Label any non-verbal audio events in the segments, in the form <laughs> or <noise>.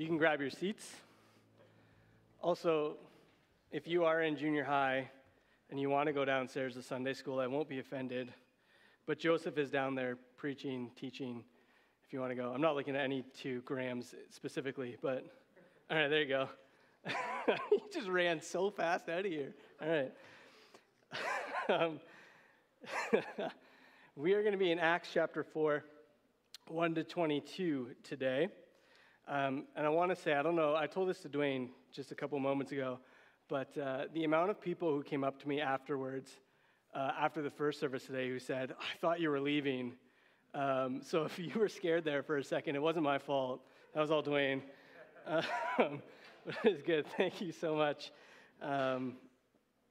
You can grab your seats. Also, if you are in junior high and you want to go downstairs to Sunday school, I won't be offended. But Joseph is down there preaching, teaching, if you want to go. I'm not looking at any two grams specifically, but all right, there you go. <laughs> he just ran so fast out of here. All right. <laughs> um, <laughs> we are going to be in Acts chapter 4, 1 to 22 today. Um, and I want to say, I don't know, I told this to Dwayne just a couple moments ago, but uh, the amount of people who came up to me afterwards, uh, after the first service today, who said, I thought you were leaving. Um, so if you were scared there for a second, it wasn't my fault. That was all Dwayne. Um, <laughs> but it's good. Thank you so much. Um,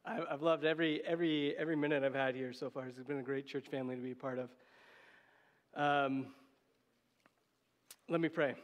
I, have loved every, every, every minute I've had here so far. It's been a great church family to be a part of. Um, let me pray.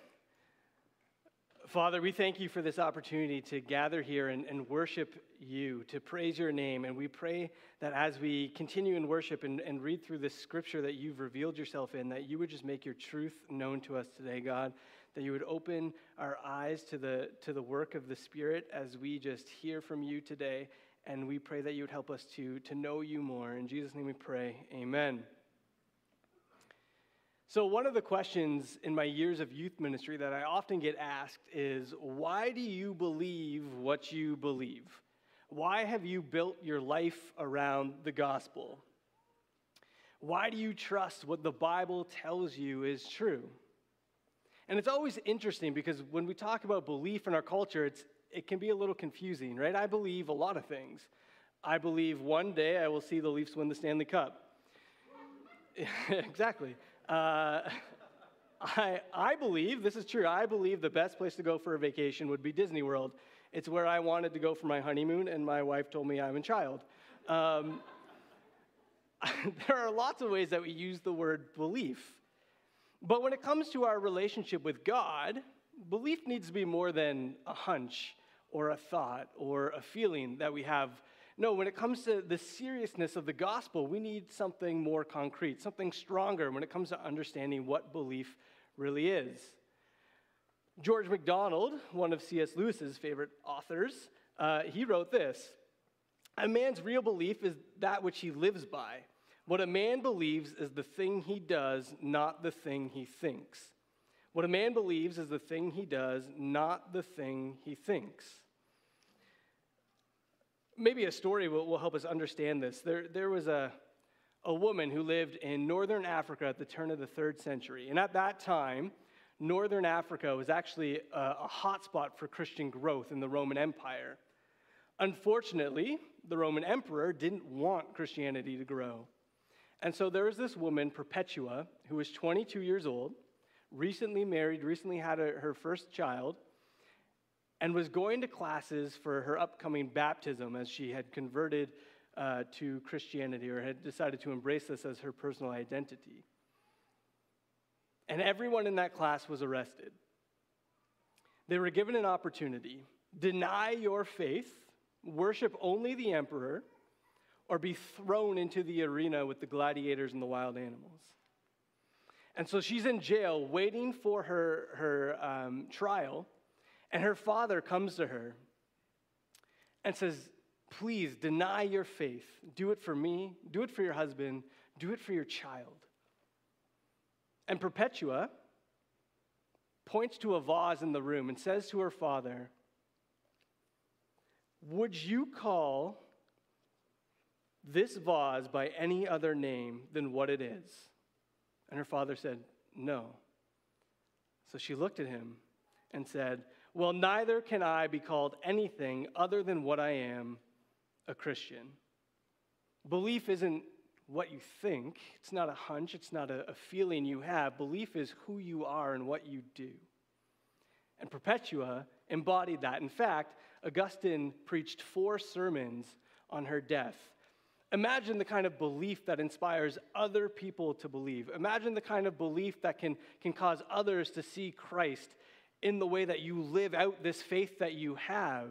Father, we thank you for this opportunity to gather here and, and, worship you, to praise your name. And we pray that as we continue in worship and, and read through this scripture that you've revealed yourself in, that you would just make your truth known to us today, God. That you would open our eyes to the, to the work of the Spirit as we just hear from you today. And we pray that you would help us to, to know you more. In Jesus' name we pray. Amen. So, one of the questions in my years of youth ministry that I often get asked is why do you believe what you believe? Why have you built your life around the gospel? Why do you trust what the Bible tells you is true? And it's always interesting because when we talk about belief in our culture, it's, it can be a little confusing, right? I believe a lot of things. I believe one day I will see the Leafs win the Stanley Cup. <laughs> exactly. Uh, <laughs> I, I believe, this is true, I believe the best place to go for a vacation would be Disney World. It's where I wanted to go for my honeymoon, and my wife told me I'm a child. Um, <laughs> there are lots of ways that we use the word belief. But when it comes to our relationship with God, belief needs to be more than a hunch or a thought or a feeling that we have no, when it comes to the seriousness of the gospel, we need something more concrete, something stronger when it comes to understanding what belief really is. George MacDonald, one of C.S. Lewis's favorite authors, uh, he wrote this A man's real belief is that which he lives by. What a man believes is the thing he does, not the thing he thinks. What a man believes is the thing he does, not the thing he thinks maybe a story will, will help us understand this. There, there was a, a woman who lived in northern Africa at the turn of the third century. And at that time, northern Africa was actually a, a hotspot for Christian growth in the Roman Empire. Unfortunately, the Roman emperor didn't want Christianity to grow. And so there was this woman, Perpetua, who was 22 years old, recently married, recently had a, her first child, and was going to classes for her upcoming baptism as she had converted uh, to Christianity or had decided to embrace this as her personal identity. And everyone in that class was arrested. They were given an opportunity deny your faith, worship only the emperor, or be thrown into the arena with the gladiators and the wild animals. And so she's in jail waiting for her, her um, trial. And her father comes to her and says, Please deny your faith. Do it for me, do it for your husband, do it for your child. And Perpetua points to a vase in the room and says to her father, Would you call this vase by any other name than what it is? And her father said, No. So she looked at him and said, well, neither can I be called anything other than what I am a Christian. Belief isn't what you think, it's not a hunch, it's not a, a, feeling you have. Belief is who you are and what you do. And Perpetua embodied that. In fact, Augustine preached four sermons on her death. Imagine the kind of belief that inspires other people to believe. Imagine the kind of belief that can, can cause others to see Christ in the way that you live out this faith that you have.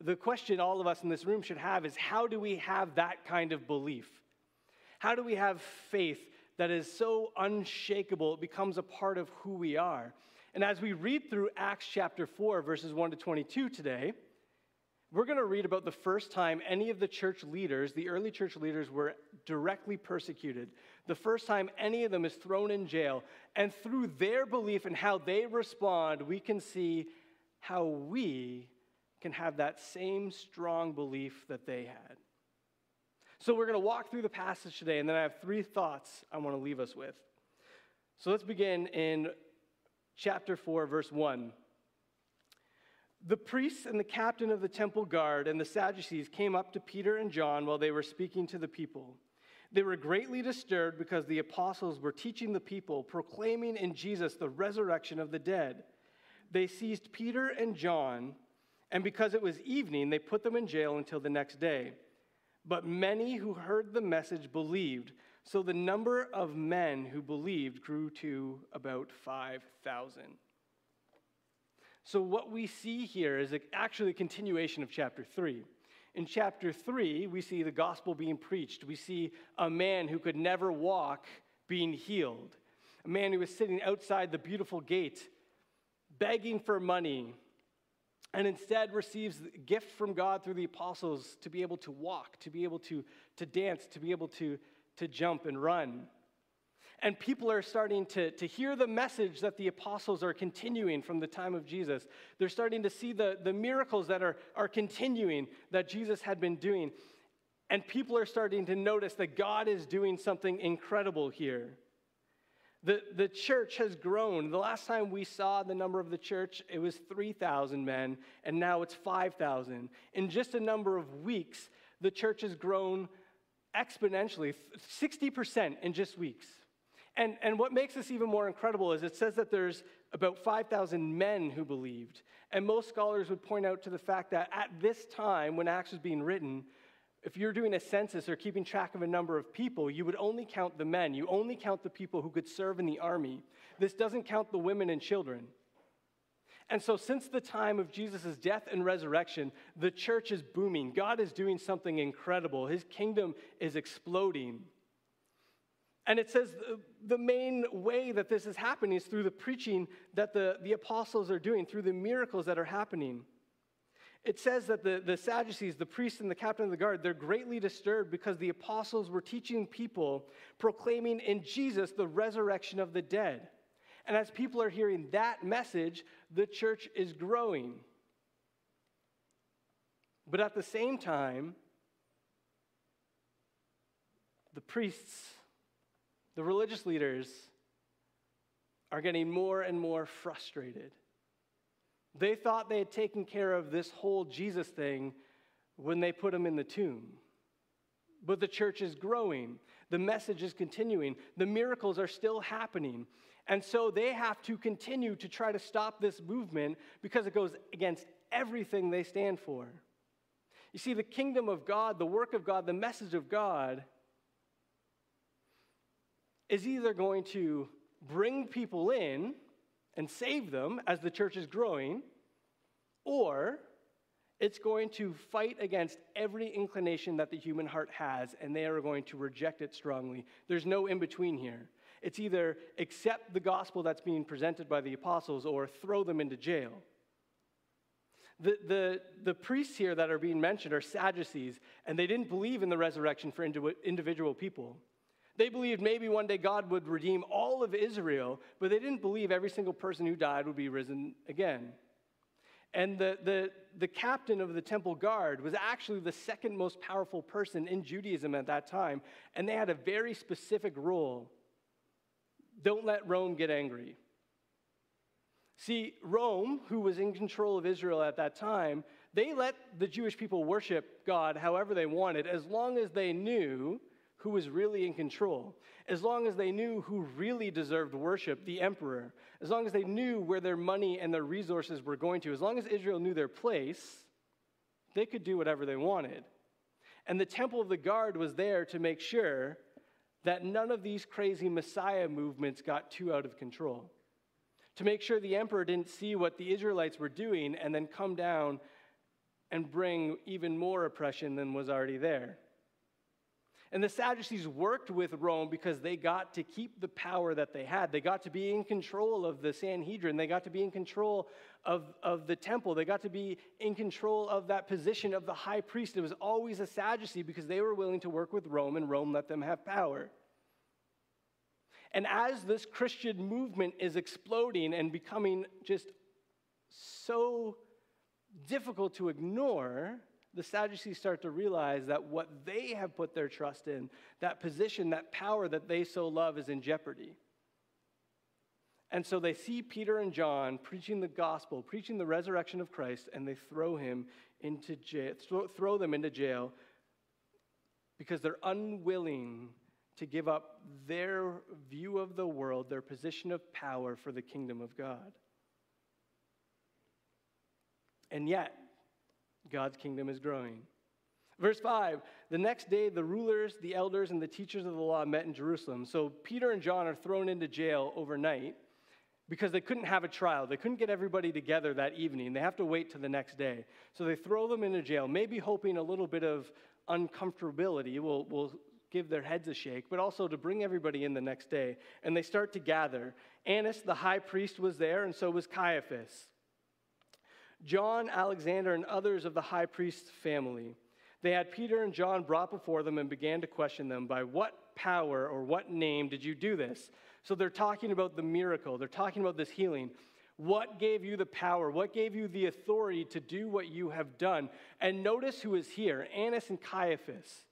The question all of us in this room should have is how do we have that kind of belief? How do we have faith that is so unshakable it becomes a part of who we are? And as we read through Acts chapter 4, verses 1 to 22 today, we're going to read about the first time any of the church leaders, the early church leaders, were directly persecuted. The first time any of them is thrown in jail. And through their belief and how they respond, we can see how we can have that same strong belief that they had. So we're going to walk through the passage today, and then I have three thoughts I want to leave us with. So let's begin in chapter 4, verse 1. The priests and the captain of the temple guard and the Sadducees came up to Peter and John while they were speaking to the people. They were greatly disturbed because the apostles were teaching the people, proclaiming in Jesus the resurrection of the dead. They seized Peter and John, and because it was evening, they put them in jail until the next day. But many who heard the message believed, so the number of men who believed grew to about 5,000. So, what we see here is actually a continuation of chapter 3. In chapter 3, we see the gospel being preached. We see a man who could never walk being healed, a man who was sitting outside the beautiful gate begging for money and instead receives a gift from God through the apostles to be able to walk, to be able to, to dance, to be able to, to jump and run. And people are starting to, to hear the message that the apostles are continuing from the time of Jesus. They're starting to see the, the miracles that are, are continuing that Jesus had been doing. And people are starting to notice that God is doing something incredible here. The, the church has grown. The last time we saw the number of the church, it was 3,000 men, and now it's 5,000. In just a number of weeks, the church has grown exponentially, 60% in just weeks. And, and what makes this even more incredible is it says that there's about 5,000 men who believed. And most scholars would point out to the fact that at this time, when Acts was being written, if you're doing a census or keeping track of a number of people, you would only count the men. You only count the people who could serve in the army. This doesn't count the women and children. And so, since the time of Jesus' death and resurrection, the church is booming. God is doing something incredible. His kingdom is exploding. And it says the main way that this is happening is through the preaching that the, the apostles are doing, through the miracles that are happening. It says that the, the Sadducees, the priests, and the captain of the guard, they're greatly disturbed because the apostles were teaching people, proclaiming in Jesus the resurrection of the dead. And as people are hearing that message, the church is growing. But at the same time, the priests, the religious leaders, are getting more and more frustrated they thought they had taken care of this whole Jesus thing when they put him in the tomb. But the church is growing, the message is continuing, the miracles are still happening. And so they have to continue to try to stop this movement because it goes against everything they stand for. You see, the kingdom of God, the work of God, the message of God is either going to bring people in and save them as the church is growing, or it's going to fight against every inclination that the human heart has, and they are going to reject it strongly. There's no in between here. It's either accept the gospel that's being presented by the apostles or throw them into jail. The, the, the priests here that are being mentioned are Sadducees, and they didn't believe in the resurrection for individual people. They believed maybe one day God would redeem all of Israel, but they didn't believe every single person who died would be risen again. And the, the, the captain of the temple guard was actually the second most powerful person in Judaism at that time, and they had a very specific rule don't let Rome get angry. See, Rome, who was in control of Israel at that time, they let the Jewish people worship God however they wanted, as long as they knew who was really in control, as long as they knew who really deserved worship, the emperor, as long as they knew where their money and their resources were going to, as long as Israel knew their place, they could do whatever they wanted. And the temple of the guard was there to make sure that none of these crazy Messiah movements got too out of control. To make sure the emperor didn't see what the Israelites were doing and then come down and bring even more oppression than was already there. And the Sadducees worked with Rome because they got to keep the power that they had. They got to be in control of the Sanhedrin. They got to be in control of, of the temple. They got to be in control of that position of the high priest. It was always a Sadducee because they were willing to work with Rome and Rome let them have power. And as this Christian movement is exploding and becoming just so difficult to ignore, the Sadducees start to realize that what they have put their trust in, that position, that power that they so love, is in jeopardy. And so they see Peter and John preaching the gospel, preaching the resurrection of Christ, and they throw him into jail, throw them into jail because they're unwilling to give up their view of the world, their position of power for the kingdom of God. And yet, God's kingdom is growing. Verse 5 The next day, the rulers, the elders, and the teachers of the law met in Jerusalem. So Peter and John are thrown into jail overnight because they couldn't have a trial. They couldn't get everybody together that evening. They have to wait to the next day. So they throw them into jail, maybe hoping a little bit of uncomfortability will, will give their heads a shake, but also to bring everybody in the next day. And they start to gather. Annas, the high priest, was there, and so was Caiaphas. John, Alexander, and others of the high priest's family. They had Peter and John brought before them and began to question them by what power or what name did you do this? So they're talking about the miracle, they're talking about this healing. What gave you the power? What gave you the authority to do what you have done? And notice who is here Annas and Caiaphas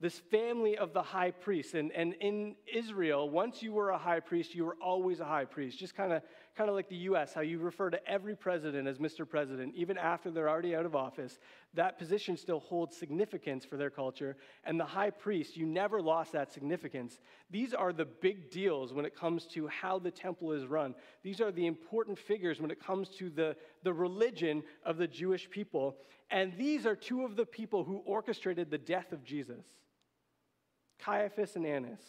this family of the high priest. And, and in Israel, once you were a high priest, you were always a high priest. Just kind of kind of like the US, how you refer to every president as Mr. President, even after they're already out of office. That position still holds significance for their culture. And the high priest, you never lost that significance. These are the big deals when it comes to how the temple is run. These are the important figures when it comes to the, the religion of the Jewish people. And these are two of the people who orchestrated the death of Jesus. Caiaphas and Annas,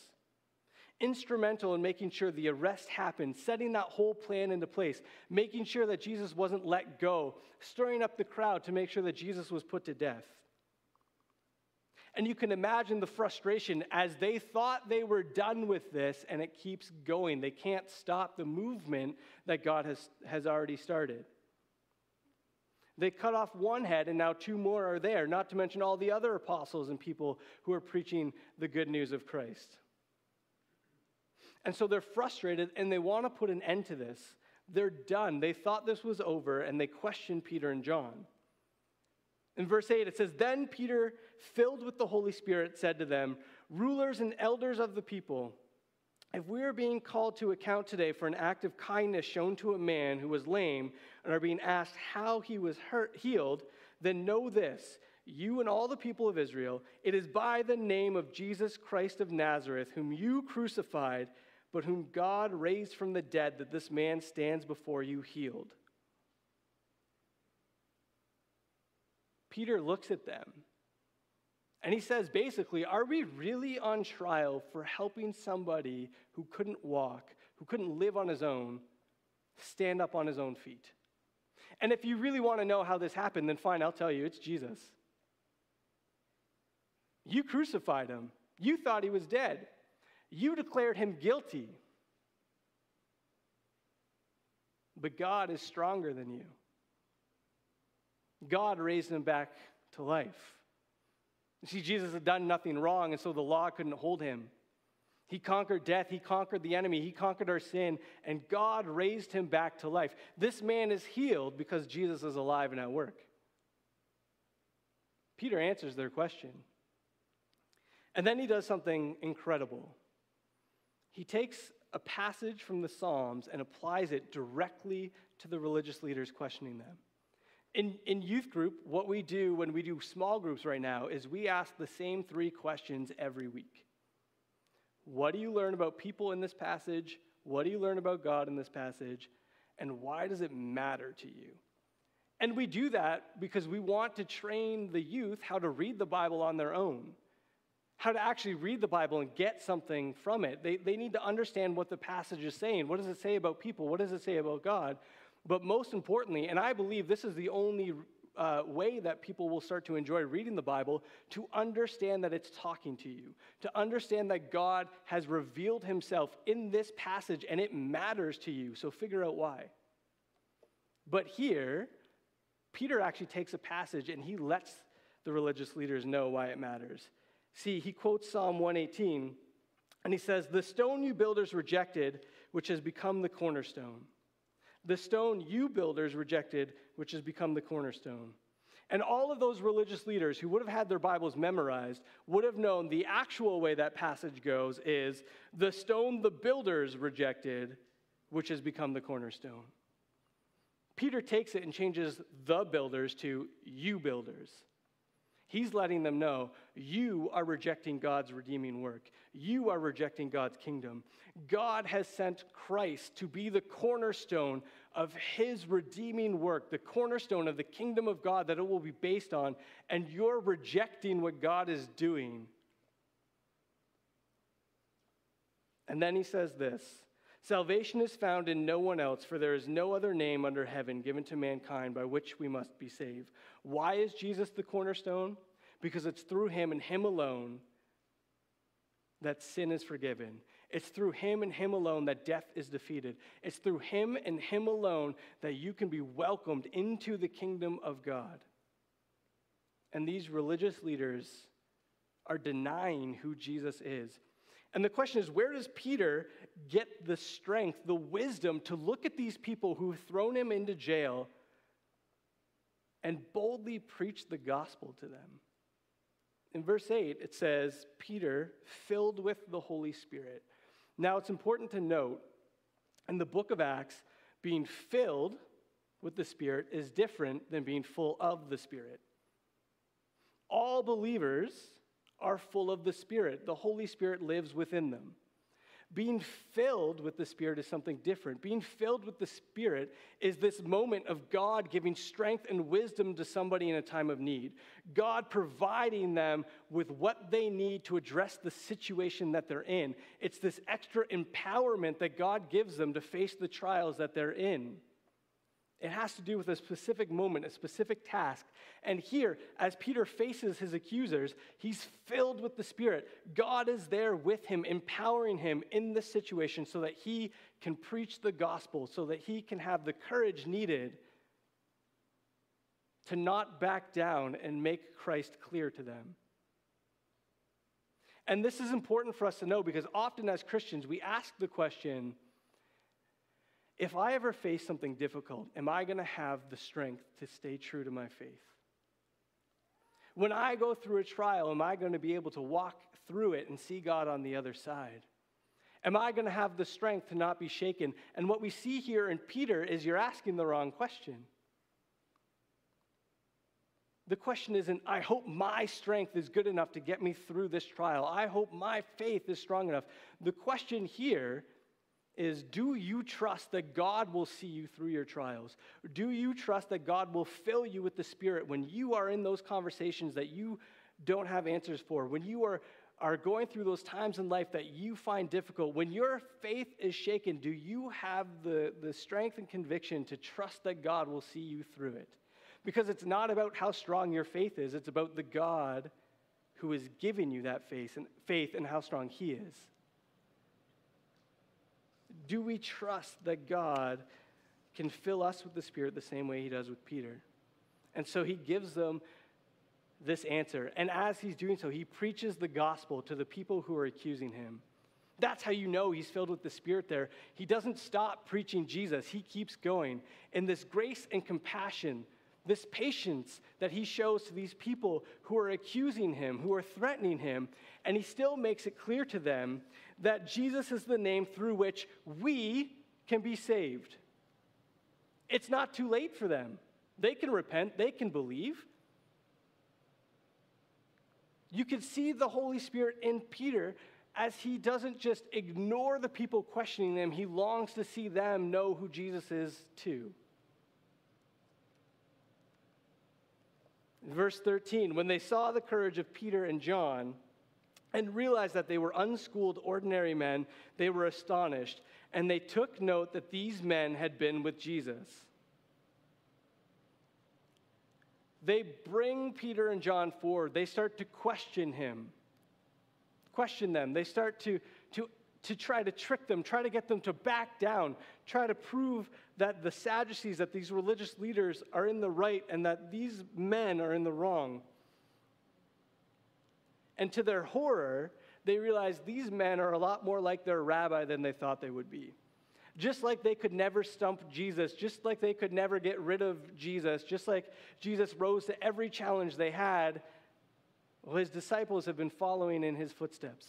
instrumental in making sure the arrest happened, setting that whole plan into place, making sure that Jesus wasn't let go, stirring up the crowd to make sure that Jesus was put to death. And you can imagine the frustration as they thought they were done with this and it keeps going. They can't stop the movement that God has, has already started. They cut off one head, and now two more are there, not to mention all the other apostles and people who are preaching the good news of Christ. And so they're frustrated and they want to put an end to this. They're done. They thought this was over, and they question Peter and John. In verse 8, it says, Then Peter, filled with the Holy Spirit, said to them, Rulers and elders of the people, if we are being called to account today for an act of kindness shown to a man who was lame and are being asked how he was hurt, healed, then know this you and all the people of Israel, it is by the name of Jesus Christ of Nazareth, whom you crucified, but whom God raised from the dead, that this man stands before you healed. Peter looks at them and he says basically, are we really on trial for helping somebody who couldn't walk, who couldn't live on his own, stand up on his own feet? And if you really want to know how this happened, then fine, I'll tell you it's Jesus. You crucified him, you thought he was dead, you declared him guilty. But God is stronger than you. God raised him back to life. You see, Jesus had done nothing wrong, and so the law couldn't hold him. He conquered death, he conquered the enemy, he conquered our sin, and God raised him back to life. This man is healed because Jesus is alive and at work. Peter answers their question. And then he does something incredible. He takes a passage from the Psalms and applies it directly to the religious leaders questioning them. In, in youth group, what we do when we do small groups right now is we ask the same three questions every week. What do you learn about people in this passage? What do you learn about God in this passage? And why does it matter to you? And we do that because we want to train the youth how to read the Bible on their own, how to actually read the Bible and get something from it. They, they need to understand what the passage is saying. What does it say about people? What does it say about God? But most importantly, and I believe this is the only uh, way that people will start to enjoy reading the Bible to understand that it's talking to you, to understand that God has revealed himself in this passage and it matters to you. So figure out why. But here, Peter actually takes a passage and he lets the religious leaders know why it matters. See, he quotes Psalm 118 and he says, The stone you builders rejected, which has become the cornerstone. The stone you builders rejected, which has become the cornerstone. And all of those religious leaders who would have had their Bibles memorized would have known the actual way that passage goes is the stone the builders rejected, which has become the cornerstone. Peter takes it and changes the builders to you builders. He's letting them know you are rejecting God's redeeming work. You are rejecting God's kingdom. God has sent Christ to be the cornerstone of his redeeming work, the cornerstone of the kingdom of God that it will be based on, and you're rejecting what God is doing. And then he says this Salvation is found in no one else, for there is no other name under heaven given to mankind by which we must be saved. Why is Jesus the cornerstone? Because it's through him and him alone that sin is forgiven. It's through him and him alone that death is defeated. It's through him and him alone that you can be welcomed into the kingdom of God. And these religious leaders are denying who Jesus is. And the question is where does Peter get the strength, the wisdom to look at these people who've thrown him into jail and boldly preach the gospel to them? In verse 8, it says, Peter, filled with the Holy Spirit. Now, it's important to note in the book of Acts, being filled with the Spirit is different than being full of the Spirit. All believers are full of the Spirit, the Holy Spirit lives within them. Being filled with the Spirit is something different. Being filled with the Spirit is this moment of God giving strength and wisdom to somebody in a time of need. God providing them with what they need to address the situation that they're in. It's this extra empowerment that God gives them to face the trials that they're in. It has to do with a specific moment, a specific task. And here, as Peter faces his accusers, he's filled with the Spirit. God is there with him, empowering him in this situation so that he can preach the gospel, so that he can have the courage needed to not back down and make Christ clear to them. And this is important for us to know because often as Christians, we ask the question, if I ever face something difficult, am I going to have the strength to stay true to my faith? When I go through a trial, am I going to be able to walk through it and see God on the other side? Am I going to have the strength to not be shaken? And what we see here in Peter is you're asking the wrong question. The question isn't, I hope my strength is good enough to get me through this trial. I hope my faith is strong enough. The question here is do you trust that God will see you through your trials? Do you trust that God will fill you with the Spirit when you are in those conversations that you don't have answers for? When you are, are going through those times in life that you find difficult? When your faith is shaken, do you have the, the strength and conviction to trust that God will see you through it? Because it's not about how strong your faith is, it's about the God who is giving you that faith and, faith and how strong He is do we trust that God can fill us with the Spirit the same way he does with Peter? And so he gives them this answer. And as he's doing so, he preaches the gospel to the people who are accusing him. That's how you know he's filled with the Spirit there. He doesn't stop preaching Jesus, he keeps going. And this grace and compassion, this patience that he shows to these people who are accusing him, who are threatening him, and he still makes it clear to them that Jesus is the name through which we can be saved. It's not too late for them. They can repent, they can believe. You can see the Holy Spirit in Peter as he doesn't just ignore the people questioning him, he longs to see them know who Jesus is too. Verse 13 When they saw the courage of Peter and John, and realized that they were unschooled, ordinary men, they were astonished, and they took note that these men had been with Jesus. they bring Peter and John forward. They start to question him, question them. They start to, to, try to trick them, try to get them to back down, try to prove that the Sadducees, that these religious leaders are in the right and that these men are in the wrong. And to their horror, they realize these men are a lot more like their rabbi than they thought they would be. Just like they could never stump Jesus, just like they could never get rid of Jesus, just like Jesus rose to every challenge they had, well, his disciples have been following in his footsteps.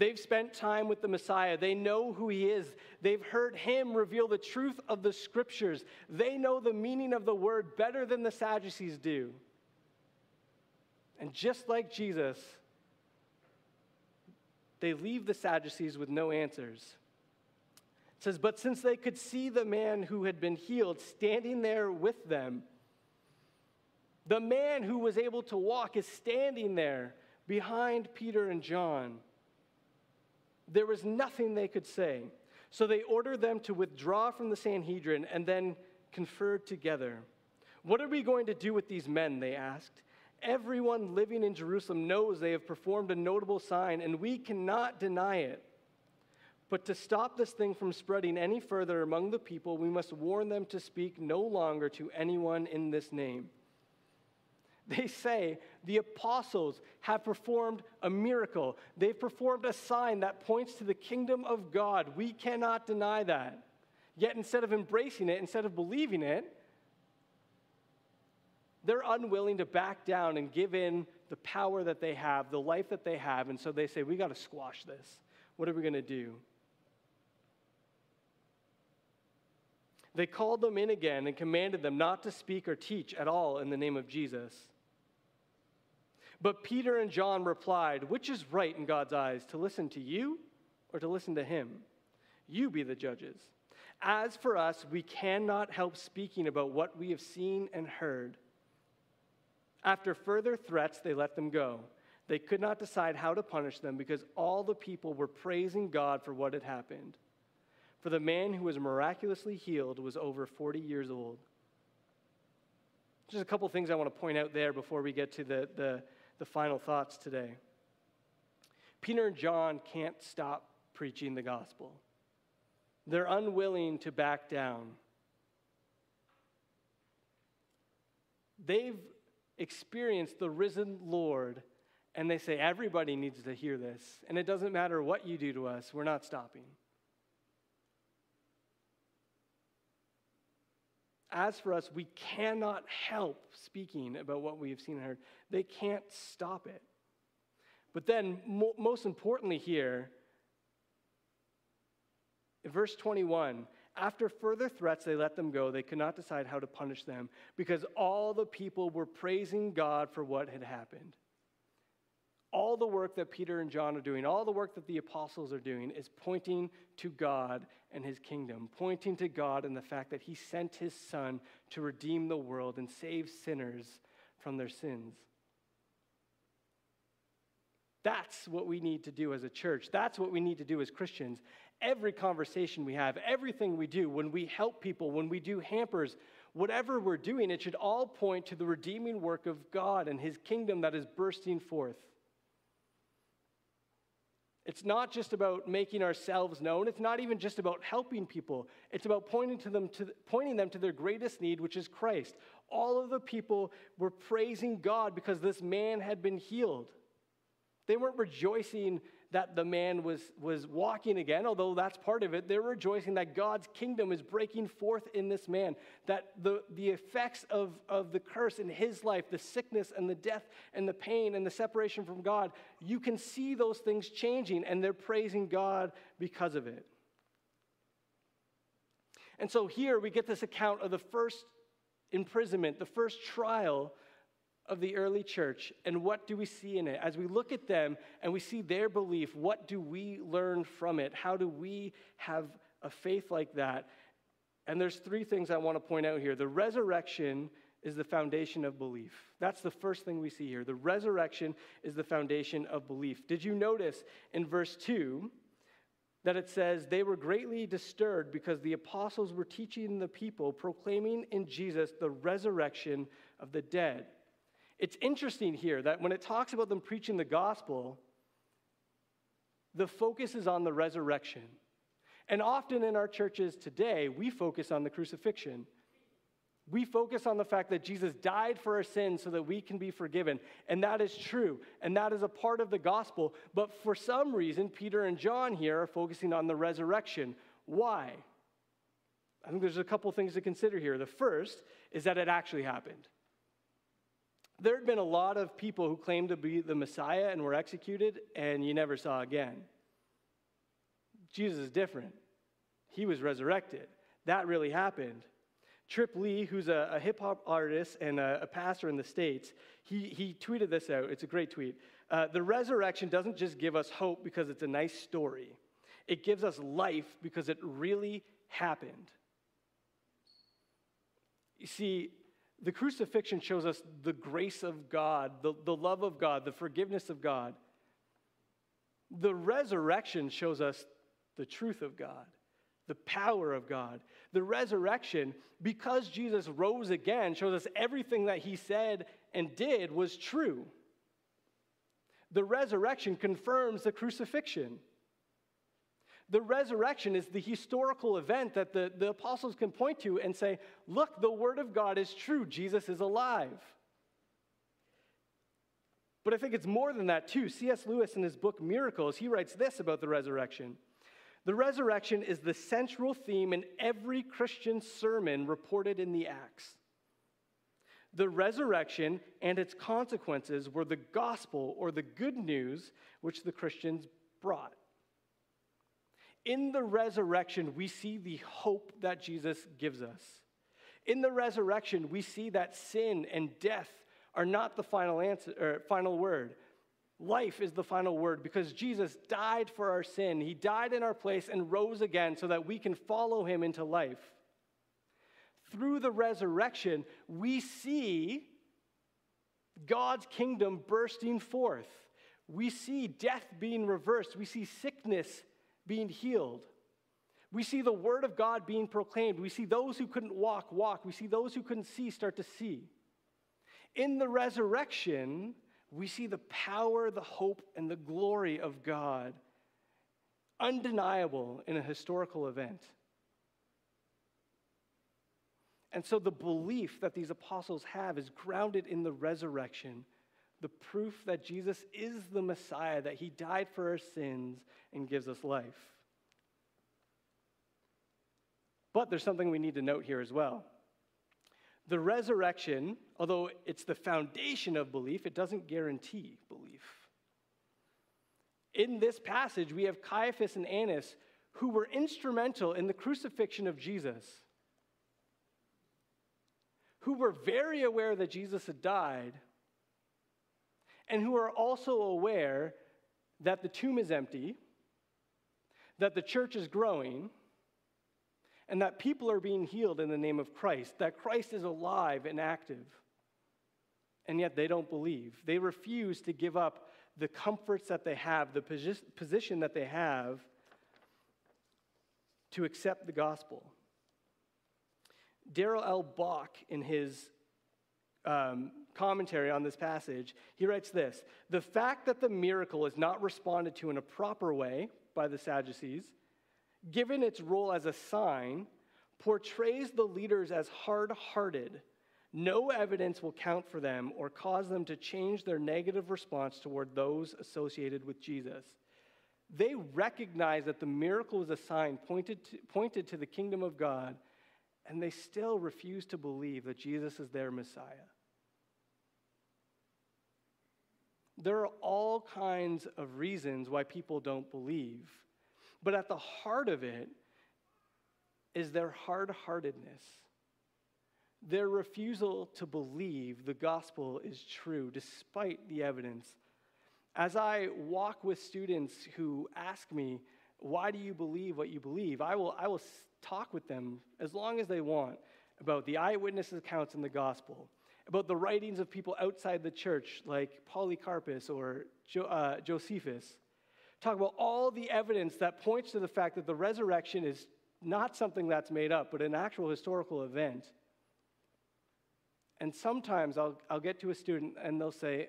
They've spent time with the Messiah. They know who he is. They've heard him reveal the truth of the scriptures. They know the meaning of the word better than the Sadducees do. And just like Jesus, they leave the Sadducees with no answers. It says, But since they could see the man who had been healed standing there with them, the man who was able to walk is standing there behind Peter and John. There was nothing they could say. So they ordered them to withdraw from the Sanhedrin and then conferred together. What are we going to do with these men? They asked. Everyone living in Jerusalem knows they have performed a notable sign, and we cannot deny it. But to stop this thing from spreading any further among the people, we must warn them to speak no longer to anyone in this name. They say the apostles have performed a miracle. They've performed a sign that points to the kingdom of God. We cannot deny that. Yet instead of embracing it, instead of believing it, they're unwilling to back down and give in the power that they have, the life that they have. And so they say, We got to squash this. What are we going to do? They called them in again and commanded them not to speak or teach at all in the name of Jesus. But Peter and John replied, Which is right in God's eyes, to listen to you or to listen to him? You be the judges. As for us, we cannot help speaking about what we have seen and heard. After further threats, they let them go. They could not decide how to punish them because all the people were praising God for what had happened. For the man who was miraculously healed was over 40 years old. Just a couple things I want to point out there before we get to the, the, the final thoughts today. Peter and John can't stop preaching the gospel, they're unwilling to back down. They've experienced the risen Lord, and they say, everybody needs to hear this. And it doesn't matter what you do to us, we're not stopping. As for us, we cannot help speaking about what we have seen and heard. They can't stop it. But then, mo- most importantly, here, in verse 21, after further threats, they let them go. They could not decide how to punish them because all the people were praising God for what had happened. All the work that Peter and John are doing, all the work that the apostles are doing, is pointing to God and his kingdom, pointing to God and the fact that he sent his son to redeem the world and save sinners from their sins. That's what we need to do as a church. That's what we need to do as Christians every conversation we have, everything we do, when we help people, when we do hampers, whatever we're doing, it should all point to the redeeming work of God and his kingdom that is bursting forth. It's not just about making ourselves known. It's not even just about helping people. It's about pointing, to them to, pointing them to their greatest need, which is Christ. All of the people were praising God because this man had been healed. They weren't rejoicing that the man was, was walking again, although that's part of it. They're rejoicing that God's kingdom is breaking forth in this man, that the, the effects of, of the curse in his life, the sickness and the death and the pain and the separation from God, you can see those things changing, and they're praising God because of it. And so here we get this account of the first imprisonment, the first trial of the early church, and what do we see in it? As we look at them and we see their belief, what do we learn from it? How do we have a faith like that? And there's three things I want to point out here. The resurrection is the foundation of belief. That's the first thing we see here. The resurrection is the foundation of belief. Did you notice in verse 2 that it says they were greatly disturbed because the apostles were teaching the people, proclaiming in Jesus the resurrection of the dead. It's interesting here that when it talks about them preaching the gospel, the focus is on the resurrection. And often in our churches today, we focus on the crucifixion. We focus on the fact that Jesus died for our sins so that we can be forgiven. And that is true. And that is a part of the gospel. But for some reason, Peter and John here are focusing on the resurrection. Why? I think there's a couple things to consider here. The first is that it actually happened. There had been a lot of people who claimed to be the Messiah and were executed, and you never saw again. Jesus is different. He was resurrected. That really happened. Trip Lee, who's a, a hip hop artist and a, a, pastor in the States, he, he tweeted this out. It's a great tweet. Uh, the resurrection doesn't just give us hope because it's a nice story, it gives us life because it really happened. You see, the crucifixion shows us the grace of God, the, the love of God, the forgiveness of God. The resurrection shows us the truth of God the power of God. The resurrection, because Jesus rose again, shows us everything that he said and did was true. The resurrection confirms the crucifixion. The resurrection is the historical event that the, the apostles can point to and say, look, the word of God is true. Jesus is alive. But I think it's more than that, too. C.S. Lewis, in his book Miracles, he writes this about the resurrection. The resurrection is the central theme in every Christian sermon reported in the Acts. The resurrection and its consequences were the gospel or the good news which the Christians brought. In the resurrection, we see the hope that Jesus gives us. In the resurrection, we see that sin and death are not the final answer or final word, Life is the final word because Jesus died for our sin. He died in our place and rose again so that we can follow him into life. Through the resurrection, we see God's kingdom bursting forth. We see death being reversed. We see sickness being healed. We see the word of God being proclaimed. We see those who couldn't walk, walk. We see those who couldn't see start to see. In the resurrection, we see the power, the hope, and the glory of God undeniable in a historical event. And so the belief that these apostles have is grounded in the resurrection, the proof that Jesus is the Messiah, that he died for our sins and gives us life. But there's something we need to note here as well. The resurrection, although it's the foundation of belief, it doesn't guarantee belief. In this passage, we have Caiaphas and Annas who were instrumental in the crucifixion of Jesus, who were very aware that Jesus had died, and who are also aware that the tomb is empty, that the church is growing, and that people are being healed in the name of Christ, that Christ is alive and active. And yet they don't believe. They refuse to give up the comforts that they have, the position that they have, to accept the gospel. Daryl L. Bach, in his um, commentary on this passage, he writes this The fact that the miracle is not responded to in a proper way by the Sadducees given its role as a sign, portrays the leaders as hard hearted. No evidence will count for them or cause them to change their negative response toward those associated with Jesus. They recognize that the miracle is a sign pointed to, pointed to the kingdom of God, and they still refuse to believe that Jesus is their Messiah. There are all kinds of reasons why people don't believe. But at the heart of it is their hard heartedness, their refusal to believe the gospel is true despite the evidence. As I walk with students who ask me, why do you believe what you believe? I will, I will talk with them as long as they want about the eyewitness accounts in the gospel, about the writings of people outside the church like Polycarpus or jo, uh, Josephus, talk about all the evidence that points to the fact that the resurrection is not something that's made up, but an actual historical event. And sometimes I'll, I'll get to a student and they'll say,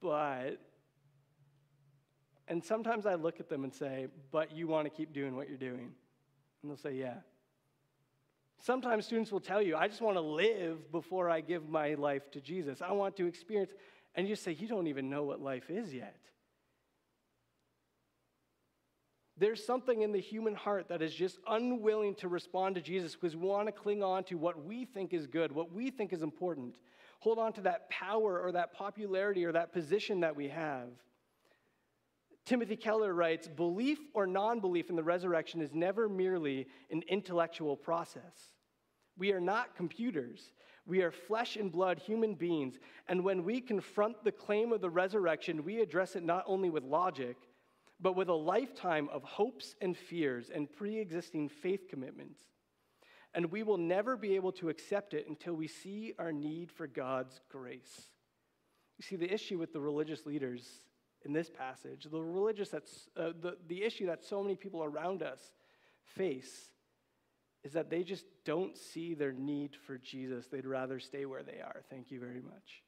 but, and sometimes I look at them and say, but you want to keep doing what you're doing. And they'll say, yeah. Sometimes students will tell you, I just want to live before I give my life to Jesus. I want to experience. And you say, you don't even know what life is yet. There's something in the human heart that is just unwilling to respond to Jesus because we want to cling on to what we think is good, what we think is important. Hold on to that power or that popularity or that position that we have. Timothy Keller writes Belief or non belief in the resurrection is never merely an intellectual process. We are not computers. We are flesh and blood human beings. And when we confront the claim of the resurrection, we address it not only with logic, but with a lifetime of hopes and fears and pre existing faith commitments. And we will never be able to accept it until we see our need for God's grace. You see, the issue with the religious leaders in this passage, the religious that's, uh, the, the issue that so many people around us face, is that they just don't see their need for Jesus. They'd rather stay where they are. Thank you very much.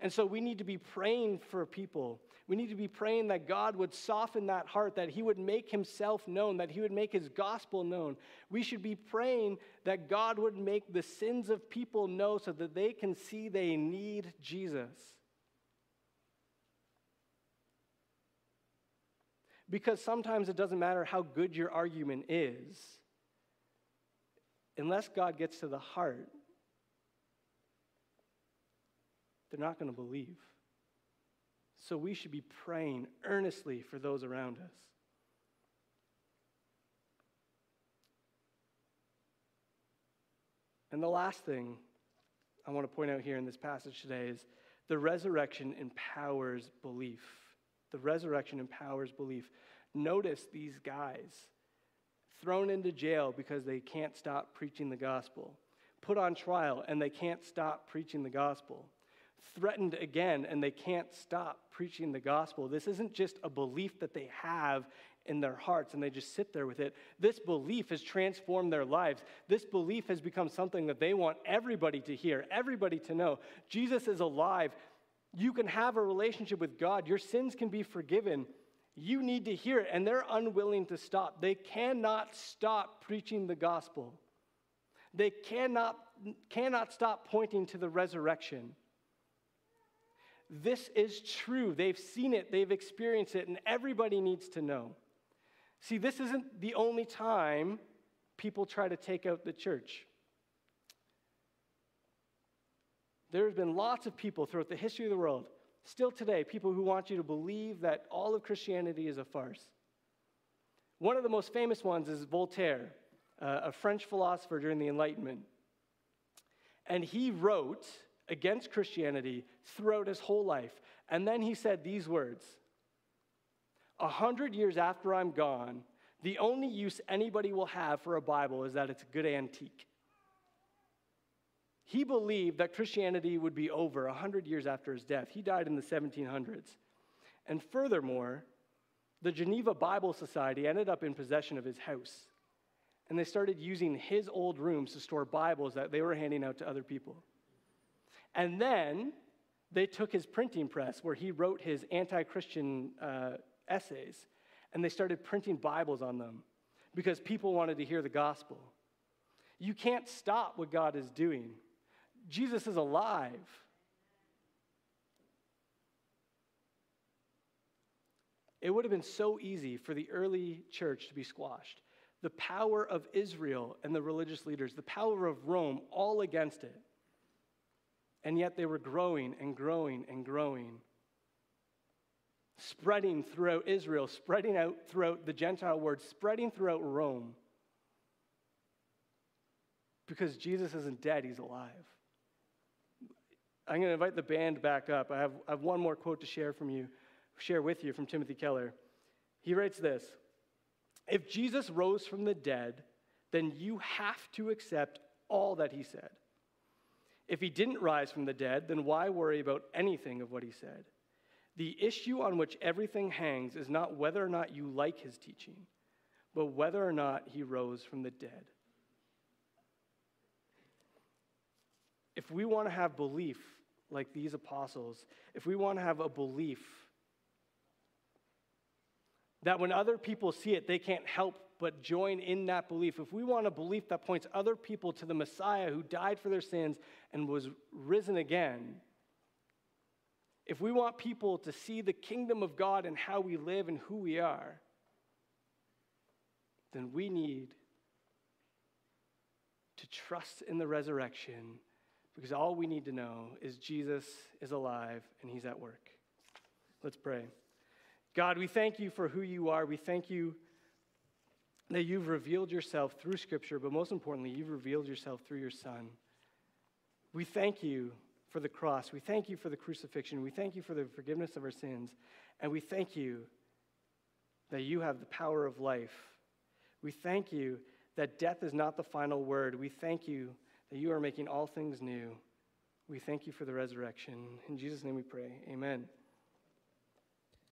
And so we need to be praying for people. We need to be praying that God would soften that heart, that He would make Himself known, that He would make His gospel known. We should be praying that God would make the sins of people know so that they can see they need Jesus. Because sometimes it doesn't matter how good your argument is, unless God gets to the heart, they're not going to believe. So we should be praying earnestly for those around us. And the last thing I want to point out here in this passage today is the resurrection empowers belief. The resurrection empowers belief. Notice these guys thrown into jail because they can't stop preaching the gospel, put on trial and they can't stop preaching the gospel threatened again and they can't stop preaching the gospel. This isn't just a belief that they have in their hearts and they just sit there with it. This belief has transformed their lives. This belief has become something that they want everybody to hear, everybody to know. Jesus is alive. You can have a relationship with God, your sins can be forgiven. You need to hear it, and they're unwilling to stop. They cannot stop preaching the gospel. They cannot, cannot stop pointing to the resurrection. This is true. They've seen it, they've experienced it, and everybody needs to know. See, this isn't the only time people try to take out the church. There have been lots of people throughout the history of the world, still today, people who want you to believe that all of Christianity is a farce. One of the most famous ones is Voltaire, uh, a French philosopher during the Enlightenment. And he wrote against Christianity throughout his whole life. And then he said these words A hundred years after I'm gone, the only use anybody will have for a Bible is that it's a good antique. He believed that Christianity would be over 100 years after his death. He died in the 1700s. And furthermore, the Geneva Bible Society ended up in possession of his house. And they started using his old rooms to store Bibles that they were handing out to other people. And then they took his printing press where he wrote his anti Christian uh, essays, and they started printing Bibles on them because people wanted to hear the gospel. You can't stop what God is doing. Jesus is alive. It would have been so easy for the early church to be squashed. The power of Israel and the religious leaders, the power of Rome, all against it. And yet they were growing and growing and growing, spreading throughout Israel, spreading out throughout the Gentile world, spreading throughout Rome. Because Jesus isn't dead, he's alive. I'm going to invite the band back up. I have, I have one more quote to share from you, share with you from Timothy Keller. He writes this If Jesus rose from the dead, then you have to accept all that he said. If he didn't rise from the dead, then why worry about anything of what he said? The issue on which everything hangs is not whether or not you like his teaching, but whether or not he rose from the dead. If we want to have belief like these apostles, if we want to have a belief that when other people see it, they can't help but join in that belief. If we want a belief that points other people to the Messiah who died for their sins and was risen again, if we want people to see the kingdom of God and how we live and who we are, then we need to trust in the resurrection because all we need to know is Jesus is alive and he's at work. Let's pray. God, we thank you for who you are. We thank you that you've revealed yourself through Scripture, but most importantly, you've revealed yourself through your Son. We thank you for the cross. We thank you for the crucifixion. We thank you for the forgiveness of our sins. And we thank you that you have the power of life. We thank you that death is not the final word. We thank you that you are making all things new. We thank you for the resurrection. In Jesus' name we pray. Amen.